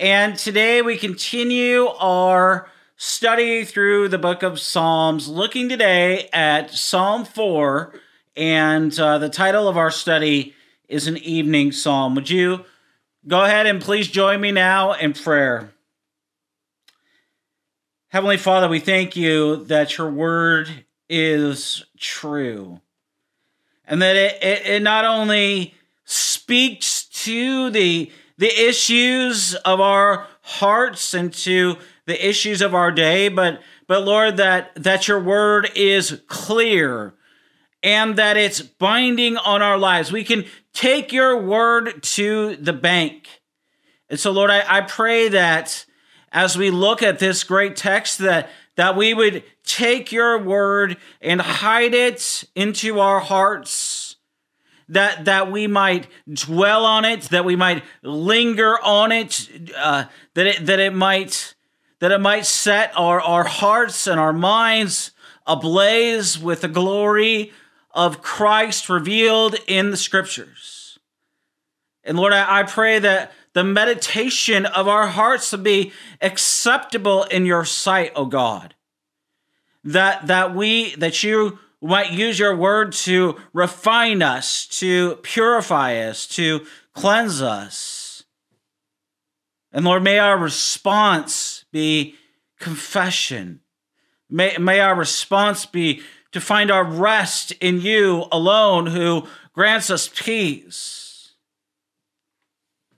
And today we continue our study through the book of Psalms, looking today at Psalm 4. And uh, the title of our study is an evening psalm. Would you go ahead and please join me now in prayer? Heavenly Father, we thank you that your word is true and that it, it, it not only speaks to the the issues of our hearts and to the issues of our day, but but Lord, that that your word is clear and that it's binding on our lives. We can take your word to the bank. And so, Lord, I, I pray that as we look at this great text, that that we would take your word and hide it into our hearts that that we might dwell on it, that we might linger on it, uh, that it that it might that it might set our, our hearts and our minds ablaze with the glory of Christ revealed in the scriptures. And Lord, I, I pray that the meditation of our hearts will be acceptable in your sight, O God. That that we that you might use your word to refine us, to purify us, to cleanse us. And Lord, may our response be confession. May, may our response be to find our rest in you alone, who grants us peace.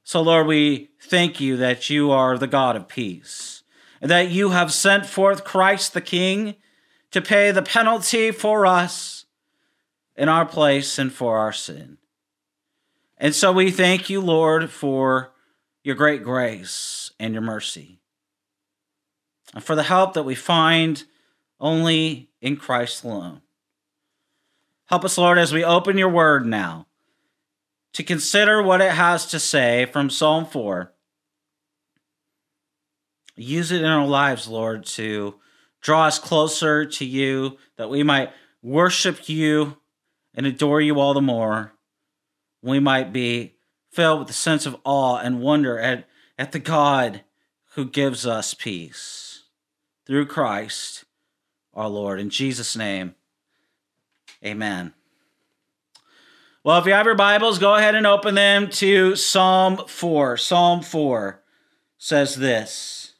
So, Lord, we thank you that you are the God of peace, and that you have sent forth Christ the King to pay the penalty for us in our place and for our sin. And so we thank you, Lord, for your great grace and your mercy, and for the help that we find only in Christ alone. Help us, Lord, as we open your word now to consider what it has to say from Psalm 4. Use it in our lives, Lord, to Draw us closer to you that we might worship you and adore you all the more. We might be filled with a sense of awe and wonder at, at the God who gives us peace through Christ our Lord. In Jesus' name, amen. Well, if you have your Bibles, go ahead and open them to Psalm 4. Psalm 4 says this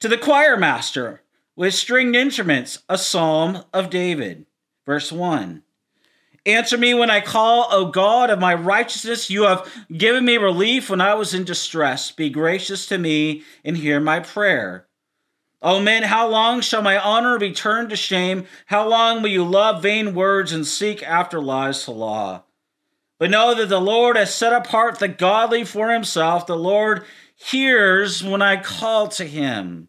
To the choir master, with stringed instruments, a psalm of David. Verse 1. Answer me when I call, O God of my righteousness. You have given me relief when I was in distress. Be gracious to me and hear my prayer. O men, how long shall my honor be turned to shame? How long will you love vain words and seek after lies, to law? But know that the Lord has set apart the godly for himself. The Lord hears when I call to him.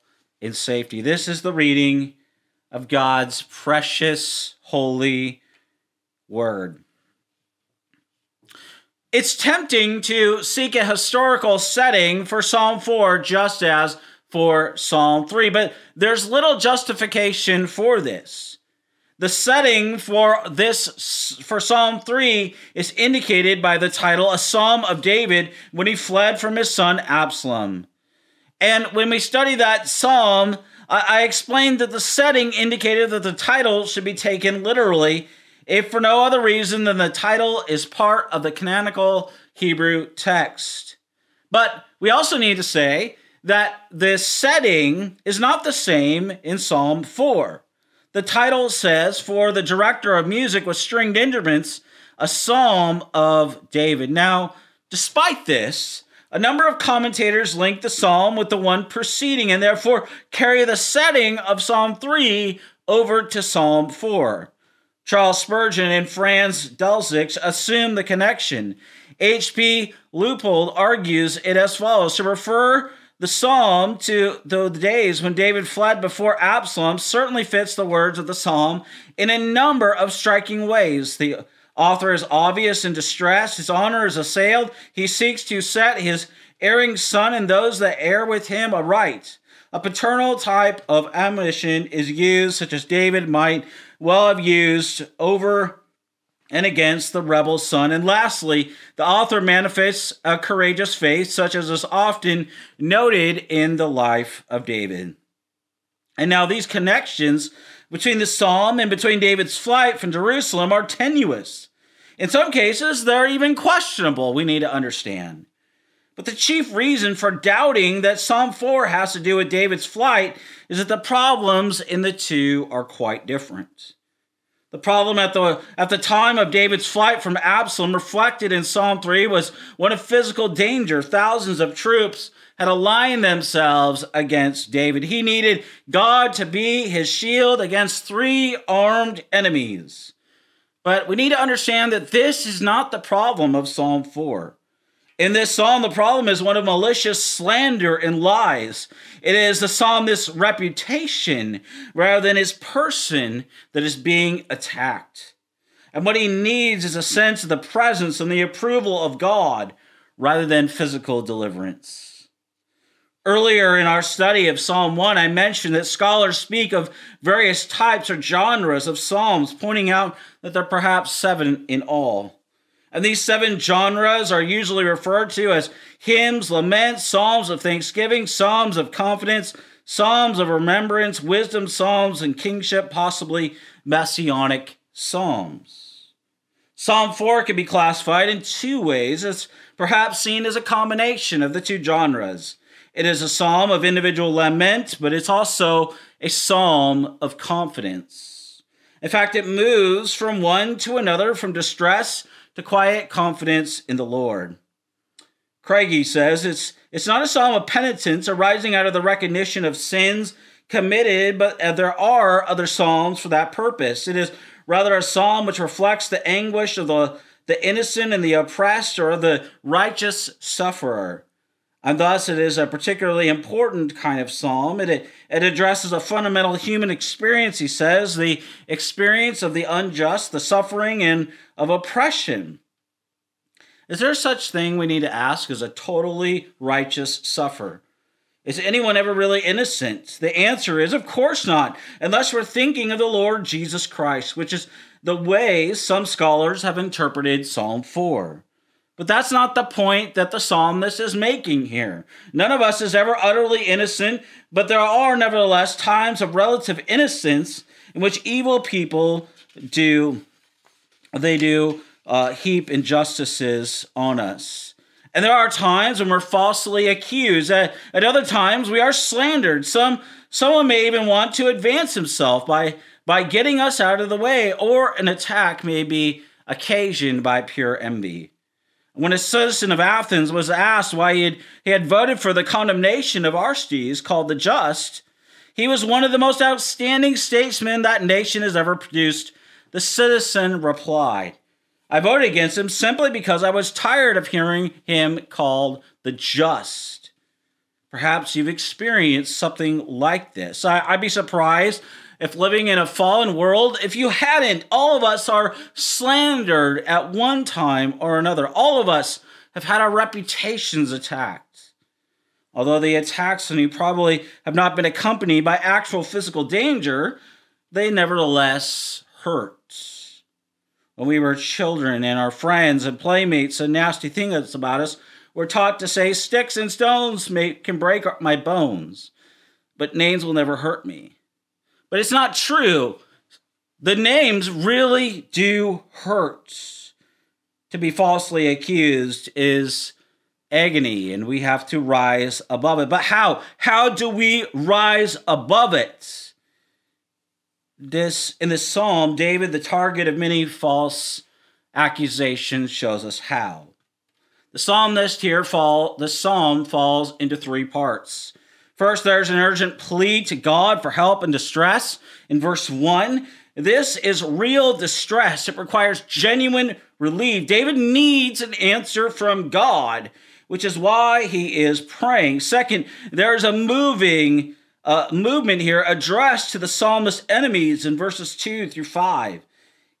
in safety. This is the reading of God's precious, holy word. It's tempting to seek a historical setting for Psalm 4 just as for Psalm 3, but there's little justification for this. The setting for this for Psalm 3 is indicated by the title A Psalm of David when he fled from his son Absalom. And when we study that psalm, I, explained that the setting indicated that the title should be taken literally, if for no other reason than the title is part of the canonical Hebrew text. But we also need to say that the setting is not the same in Psalm 4. The title says, For the director of music with stringed instruments, a psalm of David. Now, despite this, a number of commentators link the psalm with the one preceding and therefore carry the setting of Psalm 3 over to Psalm 4. Charles Spurgeon and Franz Delitzsch assume the connection. H.P. Leupold argues it as follows to refer the psalm to the days when David fled before Absalom certainly fits the words of the psalm in a number of striking ways. The author is obvious in distress, his honor is assailed, he seeks to set his erring son and those that err with him aright. A paternal type of admonition is used, such as David might well have used over and against the rebel son. And lastly, the author manifests a courageous faith, such as is often noted in the life of David. And now these connections between the psalm and between David's flight from Jerusalem are tenuous. In some cases, they're even questionable, we need to understand. But the chief reason for doubting that Psalm 4 has to do with David's flight is that the problems in the two are quite different. The problem at the, at the time of David's flight from Absalom, reflected in Psalm 3, was one of physical danger. Thousands of troops had aligned themselves against David. He needed God to be his shield against three armed enemies. But we need to understand that this is not the problem of Psalm 4. In this psalm, the problem is one of malicious slander and lies. It is the psalmist's reputation rather than his person that is being attacked. And what he needs is a sense of the presence and the approval of God rather than physical deliverance. Earlier in our study of Psalm 1, I mentioned that scholars speak of various types or genres of psalms, pointing out that there are perhaps seven in all. And these seven genres are usually referred to as hymns, laments, psalms of thanksgiving, psalms of confidence, psalms of remembrance, wisdom psalms, and kingship, possibly messianic psalms. Psalm 4 can be classified in two ways. It's perhaps seen as a combination of the two genres. It is a psalm of individual lament, but it's also a psalm of confidence. In fact, it moves from one to another, from distress to quiet confidence in the Lord. Craigie says it's it's not a psalm of penitence arising out of the recognition of sins committed, but uh, there are other psalms for that purpose. It is rather a psalm which reflects the anguish of the, the innocent and the oppressed or the righteous sufferer. And thus, it is a particularly important kind of psalm. It, it addresses a fundamental human experience, he says, the experience of the unjust, the suffering, and of oppression. Is there such thing we need to ask as a totally righteous sufferer? Is anyone ever really innocent? The answer is, of course not, unless we're thinking of the Lord Jesus Christ, which is the way some scholars have interpreted Psalm 4. But that's not the point that the psalmist is making here. None of us is ever utterly innocent, but there are nevertheless times of relative innocence in which evil people do they do uh, heap injustices on us. And there are times when we're falsely accused. At, at other times, we are slandered. Some someone may even want to advance himself by by getting us out of the way, or an attack may be occasioned by pure envy. When a citizen of Athens was asked why he had, he had voted for the condemnation of Aristides, called the Just, he was one of the most outstanding statesmen that nation has ever produced. The citizen replied, I voted against him simply because I was tired of hearing him called the Just. Perhaps you've experienced something like this. I, would be surprised if living in a fallen world, if you hadn't, all of us are slandered at one time or another. All of us have had our reputations attacked. Although the attacks on you probably have not been accompanied by actual physical danger, they nevertheless hurt. When we were children and our friends and playmates said nasty things about us, we're taught to say, Sticks and stones may, can break my bones, but names will never hurt me. But it's not true. The names really do hurt. To be falsely accused is agony and we have to rise above it. But how? How do we rise above it? This in this psalm, David, the target of many false accusations, shows us how. The psalmist here fall the psalm falls into three parts. First, there's an urgent plea to God for help and distress. In verse 1, this is real distress. It requires genuine relief. David needs an answer from God, which is why he is praying. Second, there's a moving uh, movement here addressed to the psalmist's enemies in verses 2 through 5.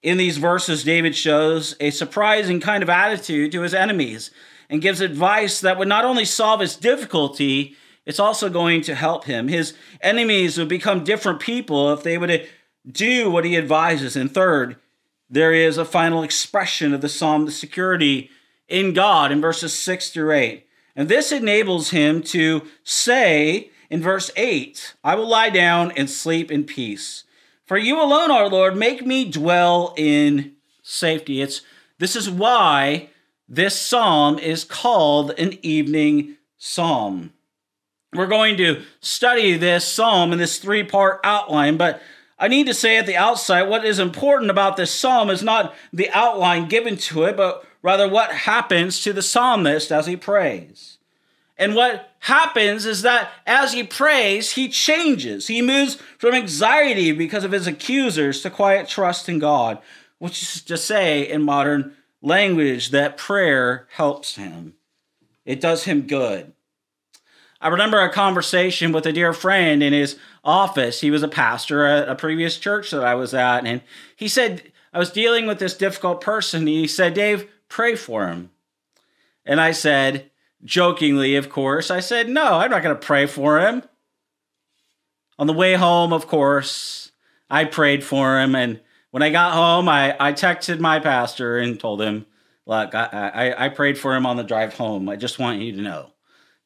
In these verses, David shows a surprising kind of attitude to his enemies and gives advice that would not only solve his difficulty, it's also going to help him. His enemies would become different people if they would do what he advises. And third, there is a final expression of the psalm, the security in God in verses 6 through 8. And this enables him to say in verse 8, I will lie down and sleep in peace. For you alone, our Lord, make me dwell in safety. It's this is why this psalm is called an evening psalm. We're going to study this psalm in this three part outline, but I need to say at the outset what is important about this psalm is not the outline given to it, but rather what happens to the psalmist as he prays. And what happens is that as he prays, he changes. He moves from anxiety because of his accusers to quiet trust in God, which is to say in modern language that prayer helps him. It does him good. I remember a conversation with a dear friend in his office. He was a pastor at a previous church that I was at. And he said, I was dealing with this difficult person. He said, Dave, pray for him. And I said, jokingly, of course, I said, no, I'm not going to pray for him. On the way home, of course, I prayed for him. And when I got home, I, I texted my pastor and told him, look, I, I, I prayed for him on the drive home. I just want you to know,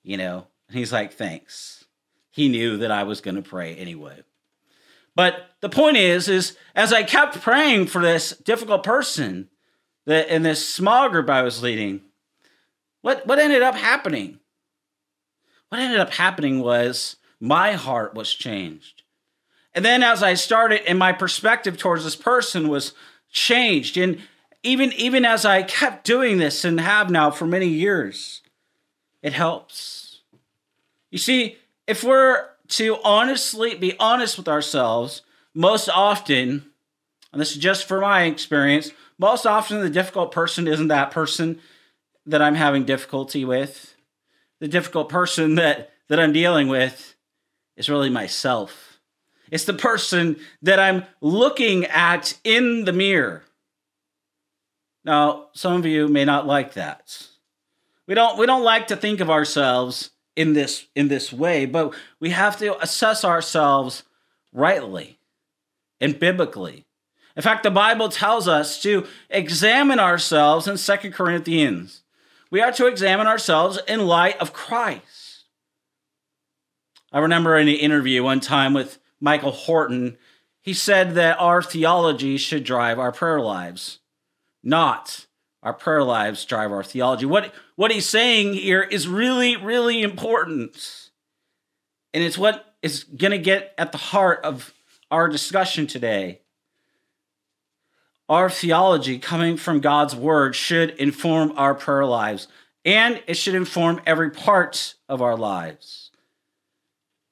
you know, and he's like, thanks. He knew that I was going to pray anyway. But the point is, is as I kept praying for this difficult person that in this small group I was leading, what what ended up happening? What ended up happening was my heart was changed. And then as I started and my perspective towards this person was changed. And even even as I kept doing this and have now for many years, it helps you see, if we're to honestly be honest with ourselves, most often, and this is just for my experience, most often the difficult person isn't that person that I'm having difficulty with. The difficult person that, that I'm dealing with is really myself. It's the person that I'm looking at in the mirror. Now, some of you may not like that. We don't we don't like to think of ourselves in this in this way, but we have to assess ourselves rightly and biblically. In fact, the Bible tells us to examine ourselves in Second Corinthians. We are to examine ourselves in light of Christ. I remember in an interview one time with Michael Horton, he said that our theology should drive our prayer lives, not our prayer lives drive our theology. What, what he's saying here is really, really important. And it's what is going to get at the heart of our discussion today. Our theology coming from God's word should inform our prayer lives, and it should inform every part of our lives.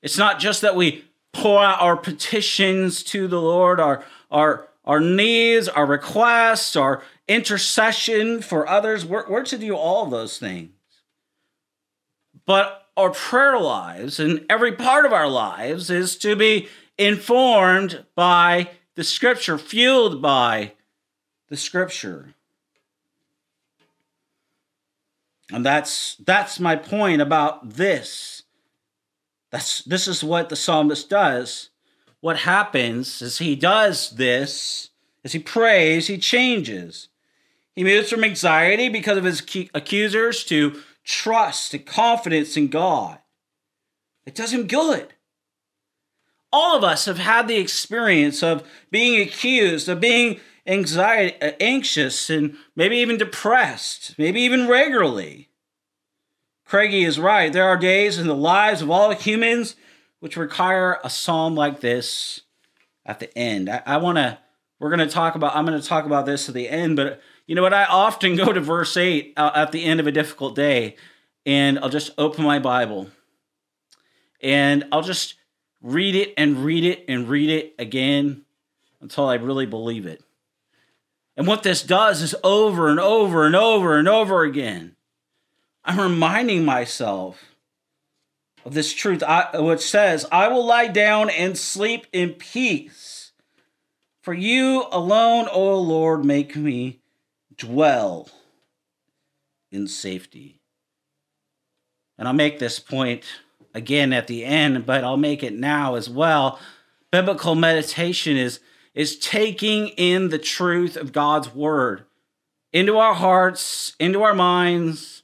It's not just that we pour out our petitions to the Lord, our, our, our needs, our requests, our intercession for others. We're, we're to do all those things. But our prayer lives and every part of our lives is to be informed by the scripture, fueled by the scripture. And that's that's my point about this. That's this is what the psalmist does. What happens is he does this as he prays, he changes. He moves from anxiety because of his accusers to trust and confidence in God. It does him good. All of us have had the experience of being accused, of being anxiety, uh, anxious, and maybe even depressed, maybe even regularly. Craigie is right. There are days in the lives of all humans which require a psalm like this at the end. I, I want to, we're going to talk about, I'm going to talk about this at the end, but you know what? I often go to verse 8 uh, at the end of a difficult day and I'll just open my Bible and I'll just read it and read it and read it again until I really believe it. And what this does is over and over and over and over again, I'm reminding myself of this truth, I, which says, I will lie down and sleep in peace. For you alone, O Lord, make me dwell in safety. And I'll make this point again at the end, but I'll make it now as well. Biblical meditation is, is taking in the truth of God's word into our hearts, into our minds,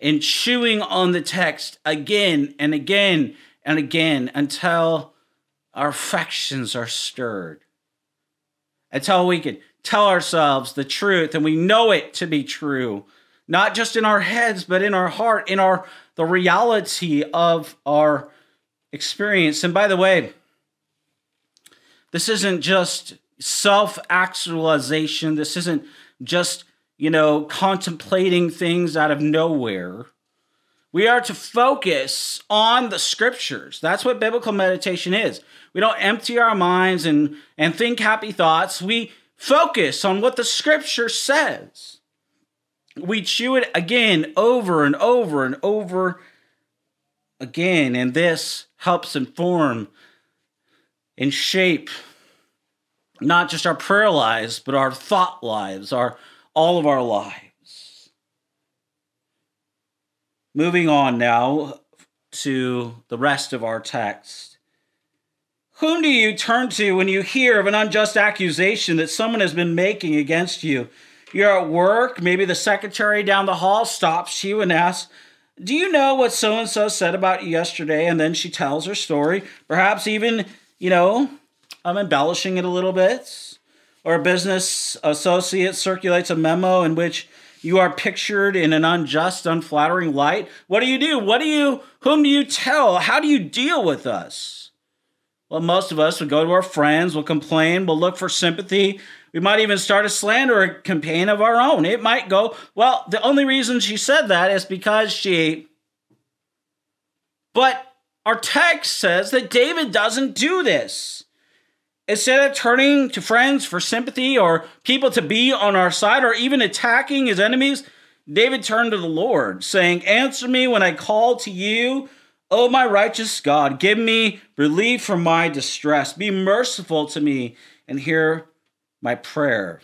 and chewing on the text again and again and again until our affections are stirred. Until we can tell ourselves the truth and we know it to be true, not just in our heads, but in our heart, in our the reality of our experience. And by the way, this isn't just self actualization. This isn't just, you know, contemplating things out of nowhere. We are to focus on the scriptures. That's what biblical meditation is. We don't empty our minds and, and think happy thoughts. We focus on what the scripture says we chew it again over and over and over again. And this helps inform and shape not just our prayer lives, but our thought lives, our all of our lives. Moving on now to the rest of our text. Whom do you turn to when you hear of an unjust accusation that someone has been making against you? You're at work, maybe the secretary down the hall stops you and asks, Do you know what so and so said about you yesterday? And then she tells her story, perhaps even, you know, I'm embellishing it a little bit. Or a business associate circulates a memo in which you are pictured in an unjust, unflattering light. What do you do? What do you, whom do you tell? How do you deal with us? Well, most of us would go to our friends, we'll complain, we'll look for sympathy, we might even start a slander campaign of our own. It might go, well, the only reason she said that is because she. But our text says that David doesn't do this. Instead of turning to friends for sympathy or people to be on our side or even attacking his enemies, David turned to the Lord, saying, Answer me when I call to you. O my righteous God, give me relief from my distress. Be merciful to me and hear my prayer.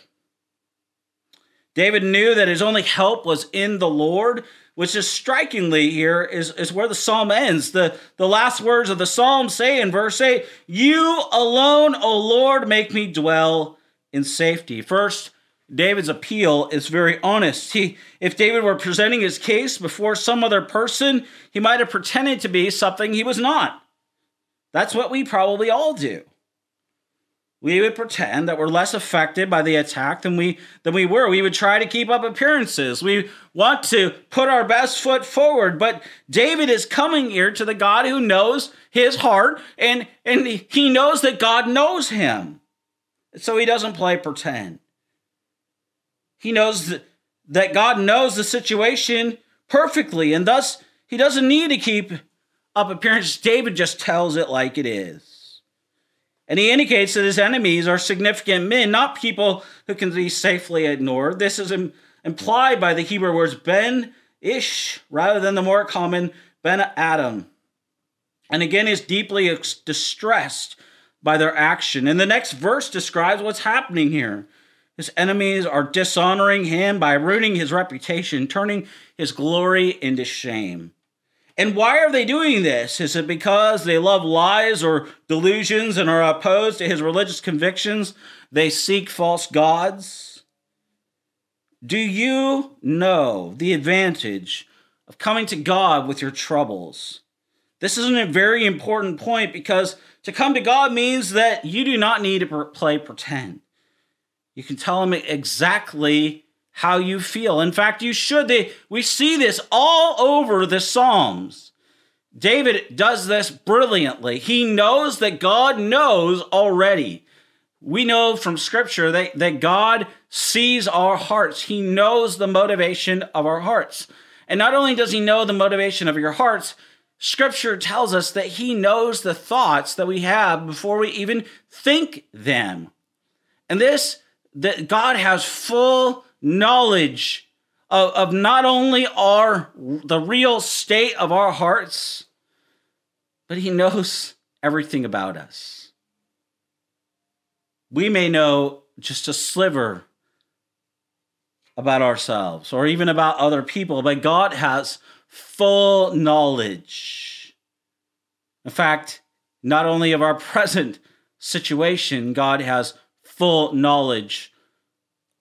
David knew that his only help was in the Lord, which is strikingly here is, is where the psalm ends. The, the last words of the psalm say in verse 8, You alone, O Lord, make me dwell in safety. First, David's appeal is very honest. He, if David were presenting his case before some other person, he might have pretended to be something he was not. That's what we probably all do we would pretend that we're less affected by the attack than we than we were. We would try to keep up appearances. We want to put our best foot forward. But David is coming here to the God who knows his heart, and, and he knows that God knows him. So he doesn't play pretend. He knows that, that God knows the situation perfectly, and thus he doesn't need to keep up appearances. David just tells it like it is. And he indicates that his enemies are significant men, not people who can be safely ignored. This is Im- implied by the Hebrew words ben ish rather than the more common ben Adam. And again, is deeply distressed by their action. And the next verse describes what's happening here. His enemies are dishonoring him by ruining his reputation, turning his glory into shame. And why are they doing this? Is it because they love lies or delusions and are opposed to his religious convictions? They seek false gods? Do you know the advantage of coming to God with your troubles? This is a very important point because to come to God means that you do not need to play pretend. You can tell them exactly how you feel. In fact, you should. They, we see this all over the Psalms. David does this brilliantly. He knows that God knows already. We know from scripture that, that God sees our hearts. He knows the motivation of our hearts. And not only does he know the motivation of your hearts, scripture tells us that he knows the thoughts that we have before we even think them. And this, that God has full knowledge of, of not only our the real state of our hearts, but he knows everything about us. We may know just a sliver about ourselves or even about other people, but God has full knowledge. In fact, not only of our present situation, God has full knowledge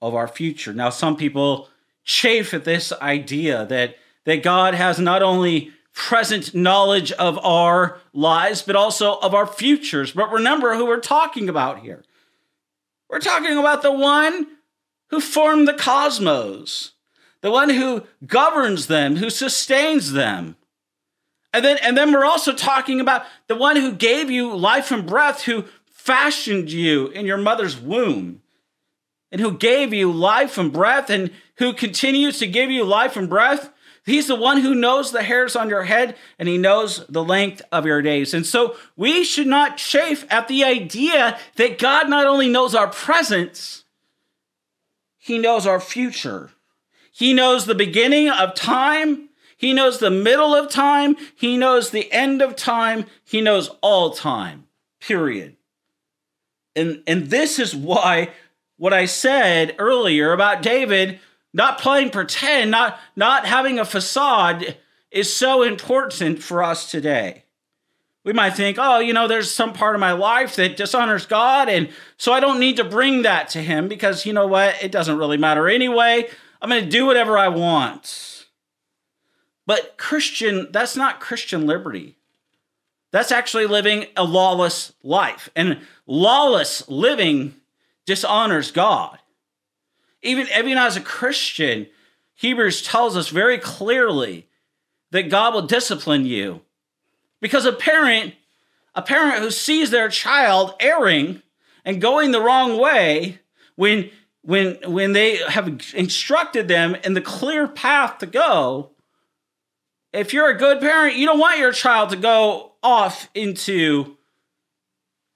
of our future. Now, some people chafe at this idea that, that God has not only present knowledge of our lives, but also of our futures. But remember who we're talking about here. We're talking about the one who formed the cosmos, the one who governs them, who sustains them. And then, and then we're also talking about the one who gave you life and breath, who fashioned you in your mother's womb and who gave you life and breath and who continues to give you life and breath. He's the one who knows the hairs on your head and he knows the length of your days. And so we should not chafe at the idea that God not only knows our presence, he knows our future. He knows the beginning of time. He knows the middle of time. He knows the end of time. He knows all time, period. And, and this is why what I said earlier about David not playing pretend, not, not having a facade is so important for us today. We might think, oh, you know, there's some part of my life that dishonors God, and so I don't need to bring that to Him because you know what? It doesn't really matter anyway. I'm going to do whatever I want. But Christian, that's not Christian liberty. That's actually living a lawless life. And lawless living dishonors God. Even, even as a Christian, Hebrews tells us very clearly that God will discipline you. Because a parent, a parent who sees their child erring and going the wrong way, when when when they have instructed them in the clear path to go, if you're a good parent, you don't want your child to go off into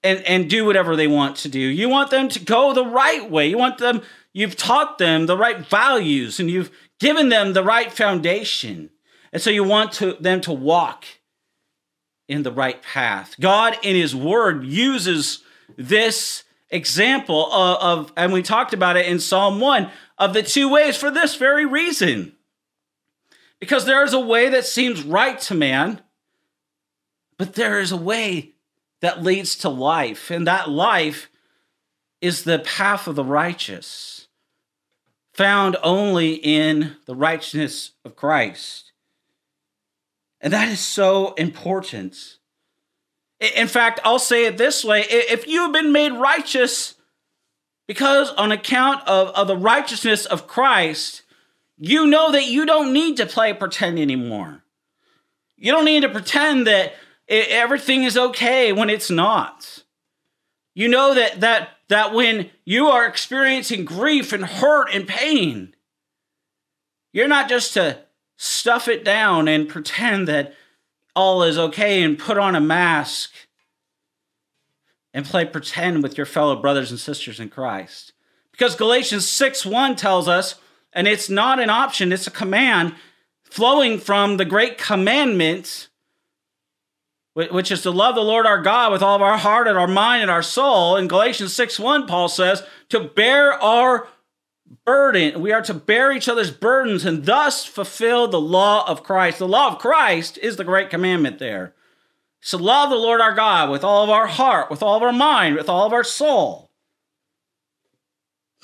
and and do whatever they want to do. You want them to go the right way. You want them you've taught them the right values and you've given them the right foundation. And so you want to, them to walk in the right path. God in his word uses this example of, of and we talked about it in Psalm 1 of the two ways for this very reason. Because there is a way that seems right to man, but there is a way that leads to life. And that life is the path of the righteous, found only in the righteousness of Christ. And that is so important. In fact, I'll say it this way if you have been made righteous because on account of, of the righteousness of Christ, you know that you don't need to play pretend anymore. You don't need to pretend that it, everything is okay when it's not. You know that that that when you are experiencing grief and hurt and pain, you're not just to stuff it down and pretend that all is okay and put on a mask and play pretend with your fellow brothers and sisters in Christ. Because Galatians 6 1 tells us, and it's not an option, it's a command flowing from the great commandment which is to love the Lord our God with all of our heart and our mind and our soul. In Galatians 6 1, Paul says, to bear our burden. We are to bear each other's burdens and thus fulfill the law of Christ. The law of Christ is the great commandment there. So love the Lord our God with all of our heart, with all of our mind, with all of our soul.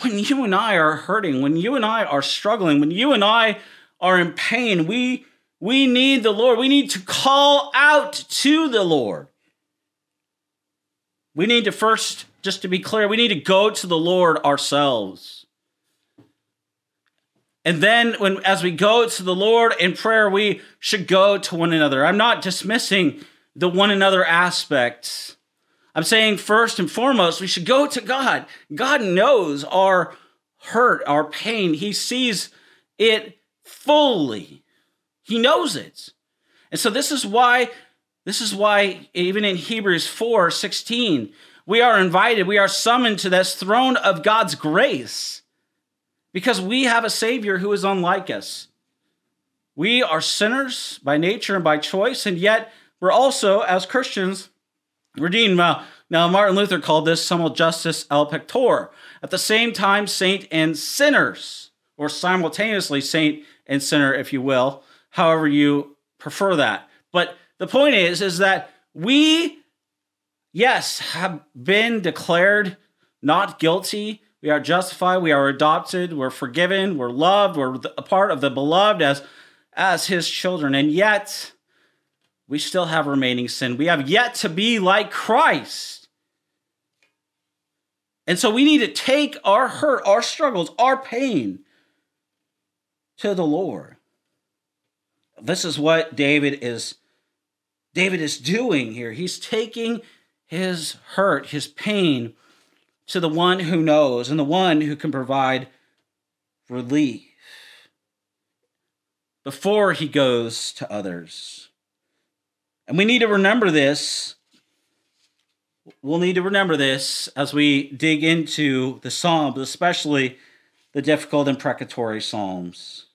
When you and I are hurting, when you and I are struggling, when you and I are in pain, we we need the Lord. We need to call out to the Lord. We need to first, just to be clear, we need to go to the Lord ourselves. And then when as we go to the Lord in prayer, we should go to one another. I'm not dismissing the one another aspect. I'm saying first and foremost, we should go to God. God knows our hurt, our pain. He sees it fully. He knows it. And so this is why this is why even in Hebrews 4, 16, we are invited, we are summoned to this throne of God's grace because we have a Savior who is unlike us. We are sinners by nature and by choice, and yet we're also, as Christians, redeemed. Now, now Martin Luther called this simul justus et peccator. At the same time, saint and sinners, or simultaneously saint and sinner, if you will, however you prefer that. But the point is, is that we, yes, have been declared not guilty we are justified. We are adopted. We're forgiven. We're loved. We're a part of the beloved as, as his children. And yet, we still have remaining sin. We have yet to be like Christ. And so we need to take our hurt, our struggles, our pain to the Lord. This is what David is David is doing here. He's taking his hurt, his pain to the one who knows and the one who can provide relief before he goes to others. And we need to remember this. We'll need to remember this as we dig into the Psalms, especially the difficult and precatory Psalms.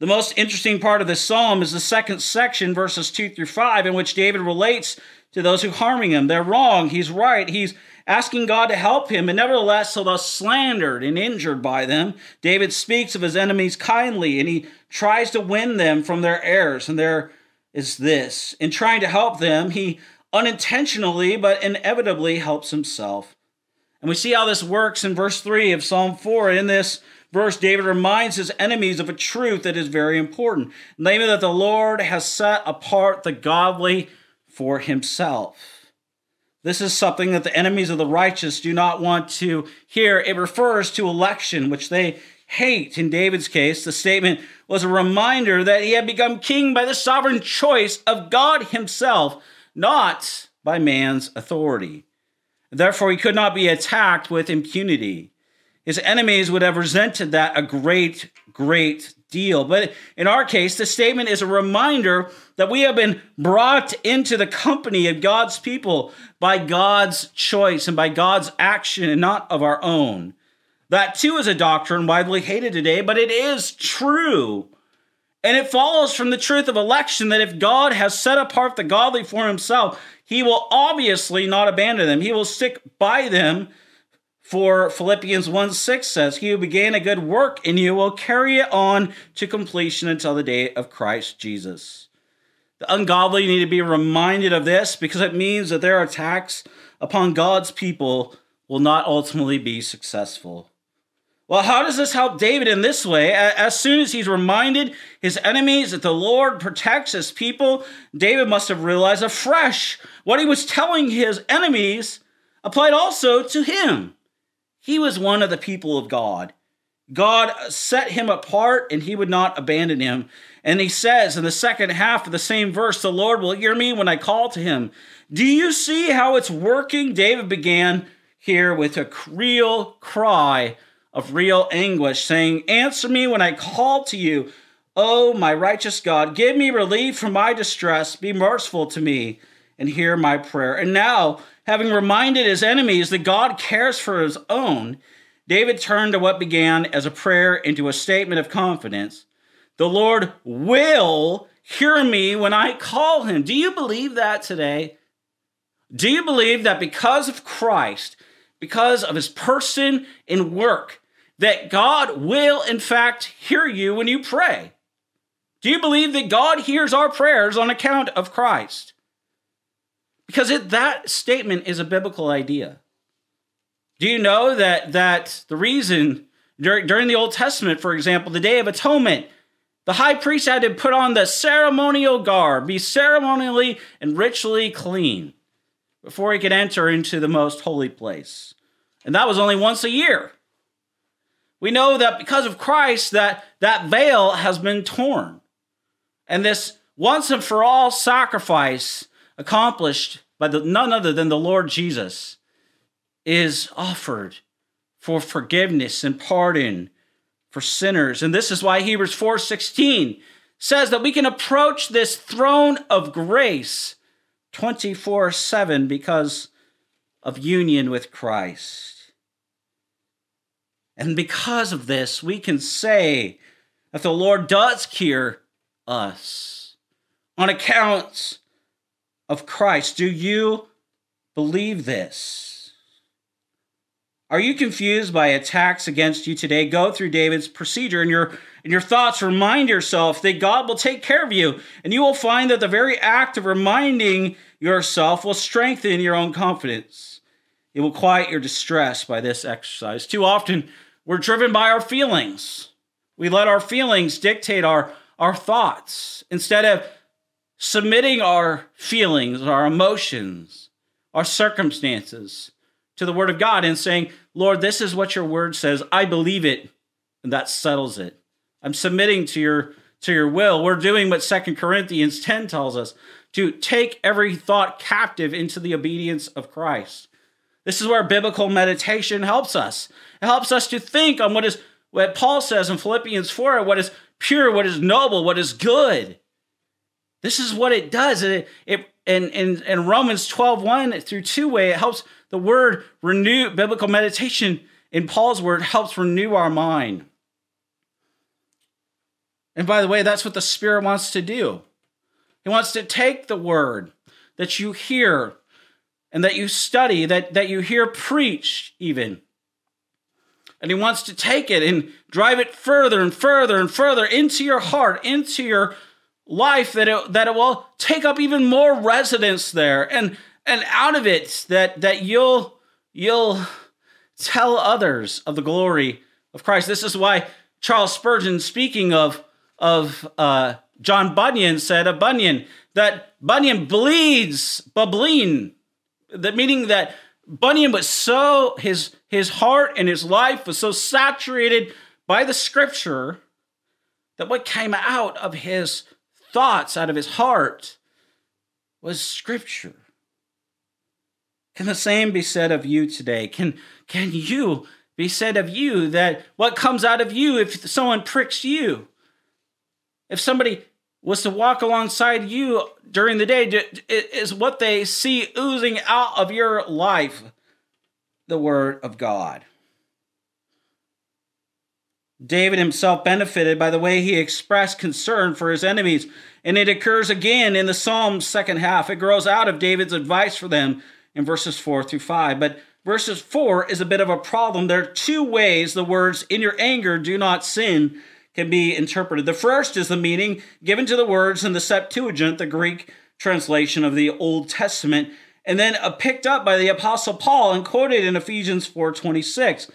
The most interesting part of this psalm is the second section, verses 2 through 5, in which David relates to those who are harming him. They're wrong, he's right, he's asking God to help him, and nevertheless, so thus slandered and injured by them, David speaks of his enemies kindly, and he tries to win them from their errors. And there is this in trying to help them, he unintentionally but inevitably helps himself. And we see how this works in verse 3 of Psalm 4. In this verse, David reminds his enemies of a truth that is very important namely, that the Lord has set apart the godly for himself. This is something that the enemies of the righteous do not want to hear. It refers to election, which they hate. In David's case, the statement was a reminder that he had become king by the sovereign choice of God himself, not by man's authority. Therefore, he could not be attacked with impunity. His enemies would have resented that a great, great deal. But in our case, the statement is a reminder that we have been brought into the company of God's people by God's choice and by God's action and not of our own. That too is a doctrine widely hated today, but it is true. And it follows from the truth of election that if God has set apart the godly for himself, he will obviously not abandon them. He will stick by them for Philippians 1 6 says, He who began a good work in you will carry it on to completion until the day of Christ Jesus. The ungodly need to be reminded of this because it means that their attacks upon God's people will not ultimately be successful. Well, how does this help David in this way? As soon as he's reminded his enemies that the Lord protects his people, David must have realized afresh what he was telling his enemies applied also to him. He was one of the people of God. God set him apart and he would not abandon him. And he says in the second half of the same verse, The Lord will hear me when I call to him. Do you see how it's working? David began here with a real cry of real anguish, saying, Answer me when I call to you. Oh, my righteous God, give me relief from my distress. Be merciful to me and hear my prayer. And now, having reminded his enemies that God cares for his own, David turned to what began as a prayer into a statement of confidence. The Lord will hear me when I call him. Do you believe that today? Do you believe that because of Christ, because of his person and work, that God will in fact hear you when you pray? Do you believe that God hears our prayers on account of Christ? Because it, that statement is a biblical idea. Do you know that that the reason during, during the Old Testament, for example, the Day of Atonement, the high priest had to put on the ceremonial garb, be ceremonially and ritually clean before he could enter into the most holy place. And that was only once a year. We know that because of Christ that that veil has been torn. And this once and for all sacrifice accomplished by the, none other than the Lord Jesus is offered for forgiveness and pardon for sinners. And this is why Hebrews 4:16 says that we can approach this throne of grace 24/7 because of union with Christ. And because of this, we can say that the Lord does cure us on account of Christ. Do you believe this? Are you confused by attacks against you today? Go through David's procedure and your and your thoughts remind yourself that God will take care of you and you will find that the very act of reminding yourself will strengthen your own confidence. It will quiet your distress by this exercise. Too often we're driven by our feelings. We let our feelings dictate our our thoughts instead of submitting our feelings, our emotions, our circumstances to the Word of God and saying, Lord, this is what your Word says. I believe it, and that settles it. I'm submitting to your to your will. We're doing what Second Corinthians 10 tells us to take every thought captive into the obedience of Christ. This is where biblical meditation helps us. It helps us to think on what is what Paul says in Philippians 4, what is pure, what is noble, what is good. This is what it does. It, it in, in, in Romans 12, 1 through 2 way, it helps the word renew, biblical meditation in Paul's word helps renew our mind. And by the way, that's what the Spirit wants to do. He wants to take the word that you hear and that you study, that, that you hear preached, even. And he wants to take it and drive it further and further and further into your heart, into your life that it, that it will take up even more residence there and and out of it that that you'll you'll tell others of the glory of Christ. This is why Charles Spurgeon, speaking of of uh, John Bunyan, said of Bunyan that Bunyan bleeds Bibline, that meaning that Bunyan was so his his heart and his life was so saturated by the Scripture that what came out of his thoughts out of his heart was scripture. Can the same be said of you today? Can, can you be said of you that what comes out of you if someone pricks you? If somebody was to walk alongside you during the day, is what they see oozing out of your life the Word of God? David himself benefited by the way he expressed concern for his enemies. And it occurs again in the Psalm's second half. It grows out of David's advice for them in verses 4 through 5. But verses 4 is a bit of a problem. There are two ways the words, in your anger, do not sin, can be interpreted. The first is the meaning given to the words in the Septuagint, the Greek translation of the Old Testament, and then uh, picked up by the Apostle Paul and quoted in Ephesians 4.26.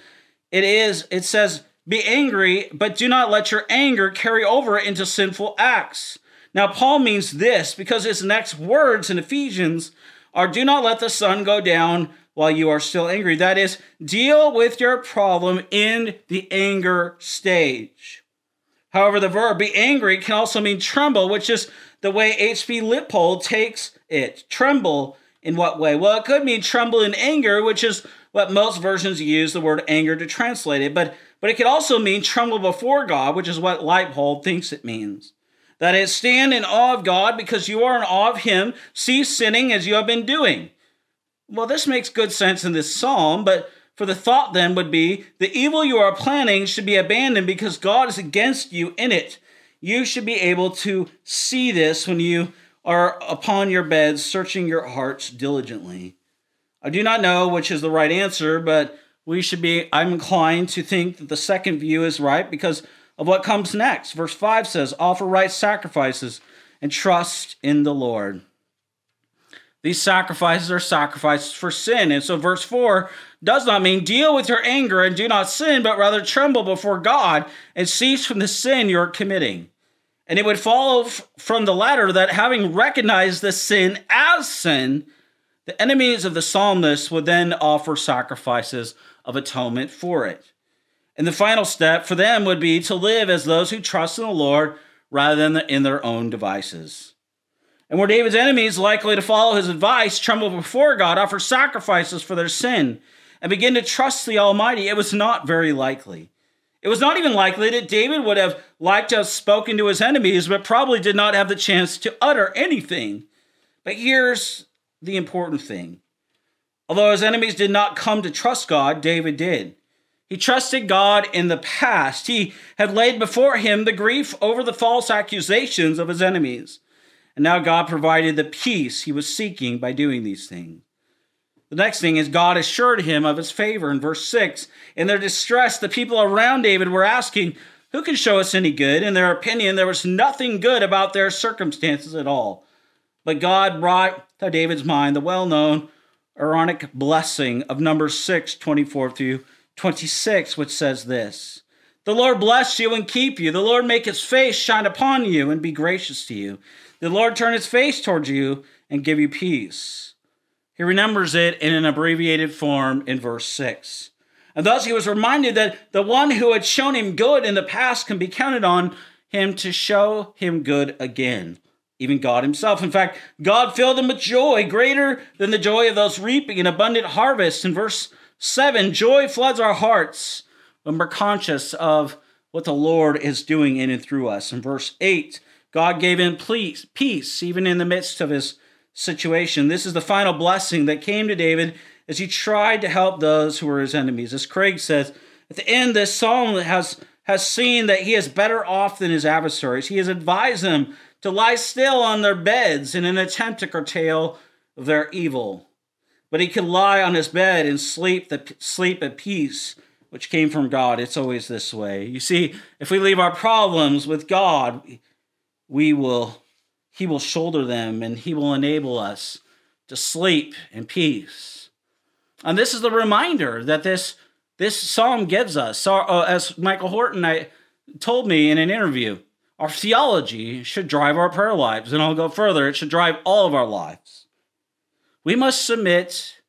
It is, it says, be angry, but do not let your anger carry over into sinful acts. Now, Paul means this because his next words in Ephesians are do not let the sun go down while you are still angry. That is, deal with your problem in the anger stage. However, the verb be angry can also mean tremble, which is the way H.B. Leupold takes it. Tremble in what way? Well, it could mean tremble in anger, which is what most versions use the word anger to translate it. But but it could also mean tremble before God, which is what Leupold thinks it means. That is, stand in awe of God because you are in awe of Him, cease sinning as you have been doing. Well, this makes good sense in this psalm, but for the thought then would be the evil you are planning should be abandoned because God is against you in it. You should be able to see this when you are upon your beds, searching your hearts diligently. I do not know which is the right answer, but we should be, I'm inclined to think that the second view is right because of what comes next. Verse 5 says, Offer right sacrifices and trust in the Lord. These sacrifices are sacrifices for sin. And so, verse 4 does not mean deal with your anger and do not sin, but rather tremble before God and cease from the sin you're committing. And it would follow from the latter that having recognized the sin as sin, the enemies of the psalmist would then offer sacrifices of atonement for it. And the final step for them would be to live as those who trust in the Lord rather than in their own devices. And were David's enemies likely to follow his advice, tremble before God, offer sacrifices for their sin, and begin to trust the Almighty? It was not very likely. It was not even likely that David would have liked to have spoken to his enemies, but probably did not have the chance to utter anything. But here's the important thing. Although his enemies did not come to trust God, David did. He trusted God in the past. He had laid before him the grief over the false accusations of his enemies. And now God provided the peace he was seeking by doing these things. The next thing is God assured him of his favor in verse 6. In their distress, the people around David were asking, Who can show us any good? In their opinion, there was nothing good about their circumstances at all. But God brought to David's mind the well known Aaronic blessing of Numbers 6 24 through 26, which says this The Lord bless you and keep you. The Lord make his face shine upon you and be gracious to you. The Lord turn his face towards you and give you peace. He remembers it in an abbreviated form in verse 6. And thus he was reminded that the one who had shown him good in the past can be counted on him to show him good again even God Himself. In fact, God filled him with joy greater than the joy of those reaping an abundant harvest. In verse 7, joy floods our hearts when we're conscious of what the Lord is doing in and through us. In verse 8, God gave him peace even in the midst of his situation. This is the final blessing that came to David as he tried to help those who were his enemies. As Craig says, at the end, this psalm has, has seen that he is better off than his adversaries. He has advised them to lie still on their beds in an attempt to curtail their evil. But he could lie on his bed and sleep the sleep at peace, which came from God. It's always this way. You see, if we leave our problems with God, we will he will shoulder them and he will enable us to sleep in peace. And this is the reminder that this this psalm gives us. So, uh, as Michael Horton I, told me in an interview, our theology should drive our prayer lives. And I'll go further, it should drive all of our lives. We must submit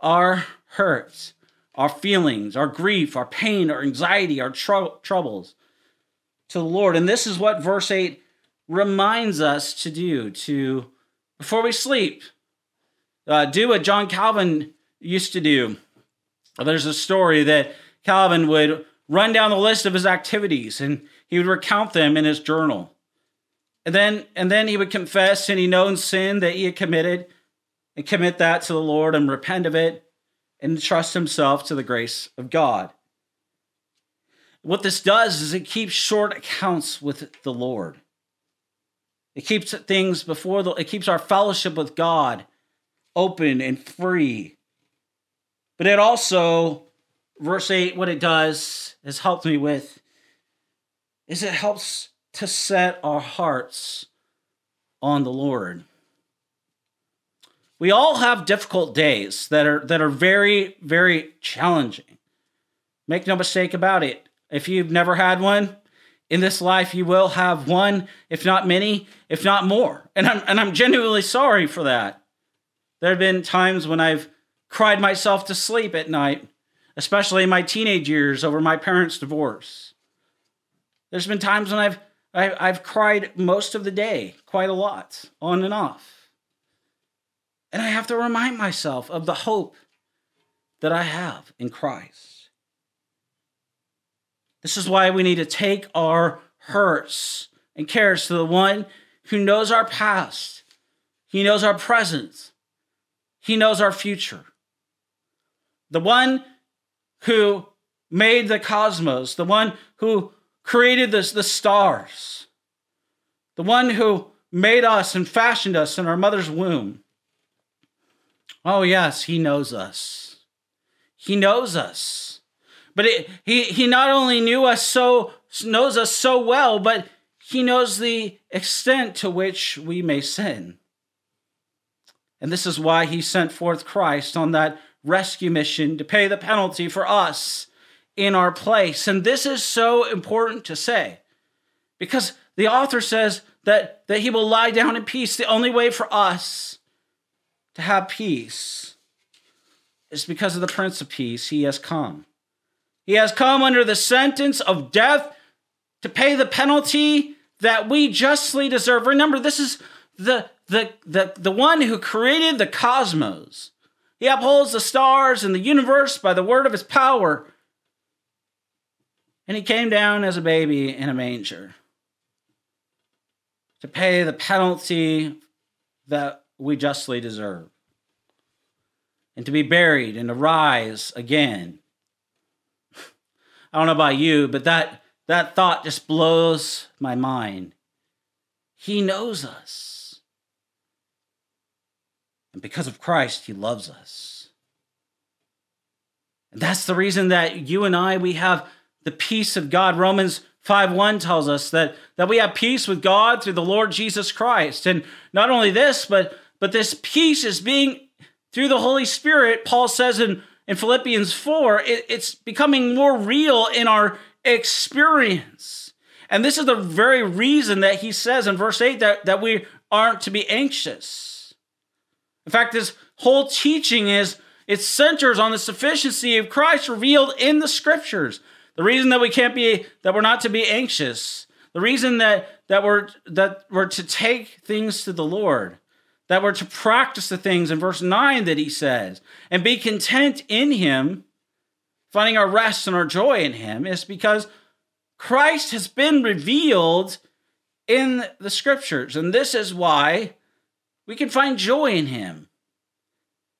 our hurts, our feelings, our grief, our pain, our anxiety, our tr- troubles to the Lord. And this is what verse 8 reminds us to do to before we sleep. Uh, do what John Calvin used to do. There's a story that Calvin would run down the list of his activities and he would recount them in his journal. And then and then he would confess any known sin that he had committed and commit that to the Lord and repent of it and trust himself to the grace of God. What this does is it keeps short accounts with the Lord. It keeps things before the it keeps our fellowship with God open and free. But it also verse 8 what it does has helped me with is it helps to set our hearts on the Lord. We all have difficult days that are that are very very challenging. Make no mistake about it. If you've never had one in this life, you will have one, if not many, if not more. And I'm and I'm genuinely sorry for that. There have been times when I've cried myself to sleep at night, especially in my teenage years over my parents' divorce. There's been times when I've I've cried most of the day, quite a lot, on and off. And I have to remind myself of the hope that I have in Christ. This is why we need to take our hurts and cares to the one who knows our past, he knows our present, he knows our future. The one who made the cosmos, the one who created this, the stars, the one who made us and fashioned us in our mother's womb. Oh, yes, he knows us. He knows us. But it, he, he not only knew us so, knows us so well, but he knows the extent to which we may sin. And this is why he sent forth Christ on that rescue mission to pay the penalty for us in our place. And this is so important to say because the author says that, that he will lie down in peace. The only way for us to have peace is because of the Prince of Peace. He has come. He has come under the sentence of death to pay the penalty that we justly deserve. Remember, this is the, the, the, the one who created the cosmos. He upholds the stars and the universe by the word of his power. And he came down as a baby in a manger to pay the penalty that we justly deserve and to be buried and to rise again. I don't know about you, but that, that thought just blows my mind. He knows us. And because of Christ, He loves us. And that's the reason that you and I, we have the peace of God. Romans 5 1 tells us that, that we have peace with God through the Lord Jesus Christ. And not only this, but, but this peace is being through the Holy Spirit, Paul says in, in Philippians 4, it, it's becoming more real in our experience. And this is the very reason that he says in verse 8 that, that we aren't to be anxious. In fact, this whole teaching is it centers on the sufficiency of Christ revealed in the scriptures. The reason that we can't be that we're not to be anxious, the reason that that we're that we're to take things to the Lord that we're to practice the things in verse 9 that he says and be content in him, finding our rest and our joy in him, is because Christ has been revealed in the scriptures. And this is why we can find joy in him.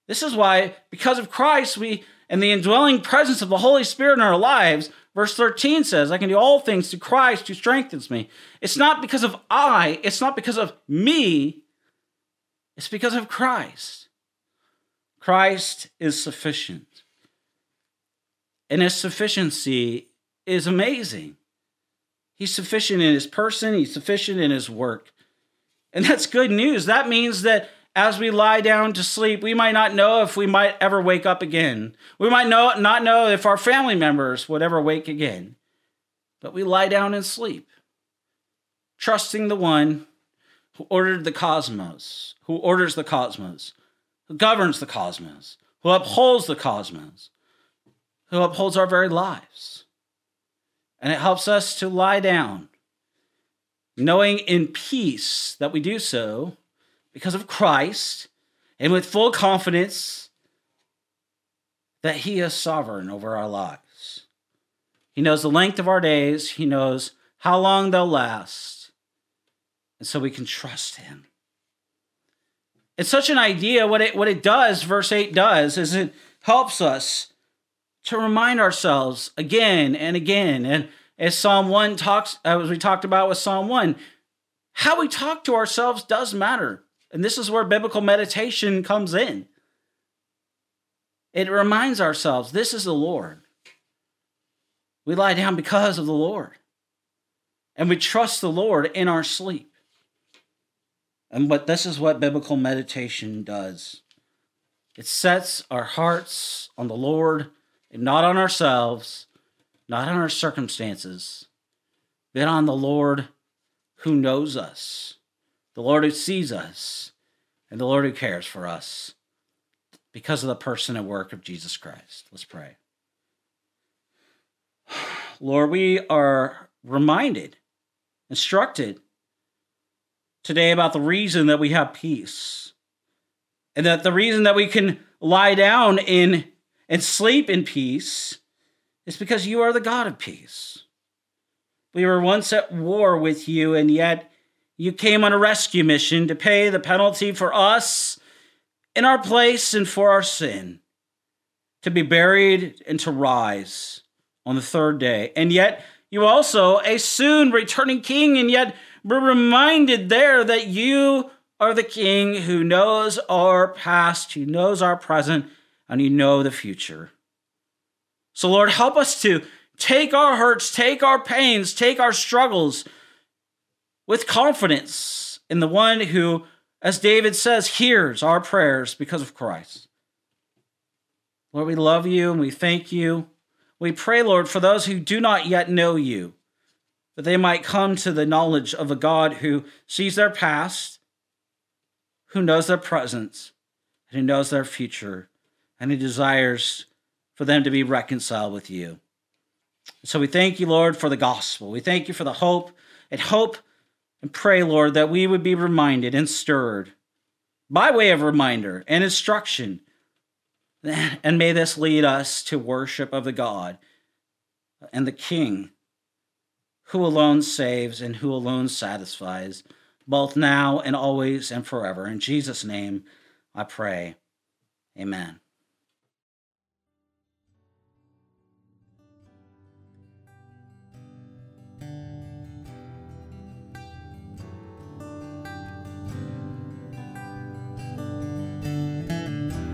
This is why, because of Christ, we and the indwelling presence of the Holy Spirit in our lives, verse 13 says, I can do all things through Christ who strengthens me. It's not because of I, it's not because of me, it's because of Christ. Christ is sufficient. And his sufficiency is amazing. He's sufficient in his person, he's sufficient in his work. And that's good news. That means that as we lie down to sleep, we might not know if we might ever wake up again. We might know, not know if our family members would ever wake again. But we lie down and sleep, trusting the one who ordered the cosmos, who orders the cosmos, who governs the cosmos, who upholds the cosmos, who upholds our very lives. And it helps us to lie down, knowing in peace that we do so because of Christ and with full confidence that He is sovereign over our lives. He knows the length of our days, He knows how long they'll last and so we can trust him. It's such an idea. What it what it does, verse 8 does, is it helps us to remind ourselves again and again. And as Psalm 1 talks, as we talked about with Psalm 1, how we talk to ourselves does matter. And this is where biblical meditation comes in. It reminds ourselves this is the Lord. We lie down because of the Lord. And we trust the Lord in our sleep. And but this is what biblical meditation does. It sets our hearts on the Lord and not on ourselves, not on our circumstances, but on the Lord who knows us, the Lord who sees us, and the Lord who cares for us because of the person and work of Jesus Christ. Let's pray. Lord, we are reminded, instructed today about the reason that we have peace. And that the reason that we can lie down in and sleep in peace is because you are the God of peace. We were once at war with you, and yet you came on a rescue mission to pay the penalty for us in our place and for our sin, to be buried and to rise on the third day. And yet you also a soon returning king, and yet we're reminded there that you are the King who knows our past, who knows our present, and you know the future. So, Lord, help us to take our hurts, take our pains, take our struggles with confidence in the one who, as David says, hears our prayers because of Christ. Lord, we love you and we thank you. We pray, Lord, for those who do not yet know you that they might come to the knowledge of a God who sees their past, who knows their present, and who knows their future, and who desires for them to be reconciled with you. So we thank you, Lord, for the gospel. We thank you for the hope and hope and pray, Lord, that we would be reminded and stirred by way of reminder and instruction. And may this lead us to worship of the God and the King who alone saves and who alone satisfies, both now and always and forever. In Jesus' name I pray. Amen.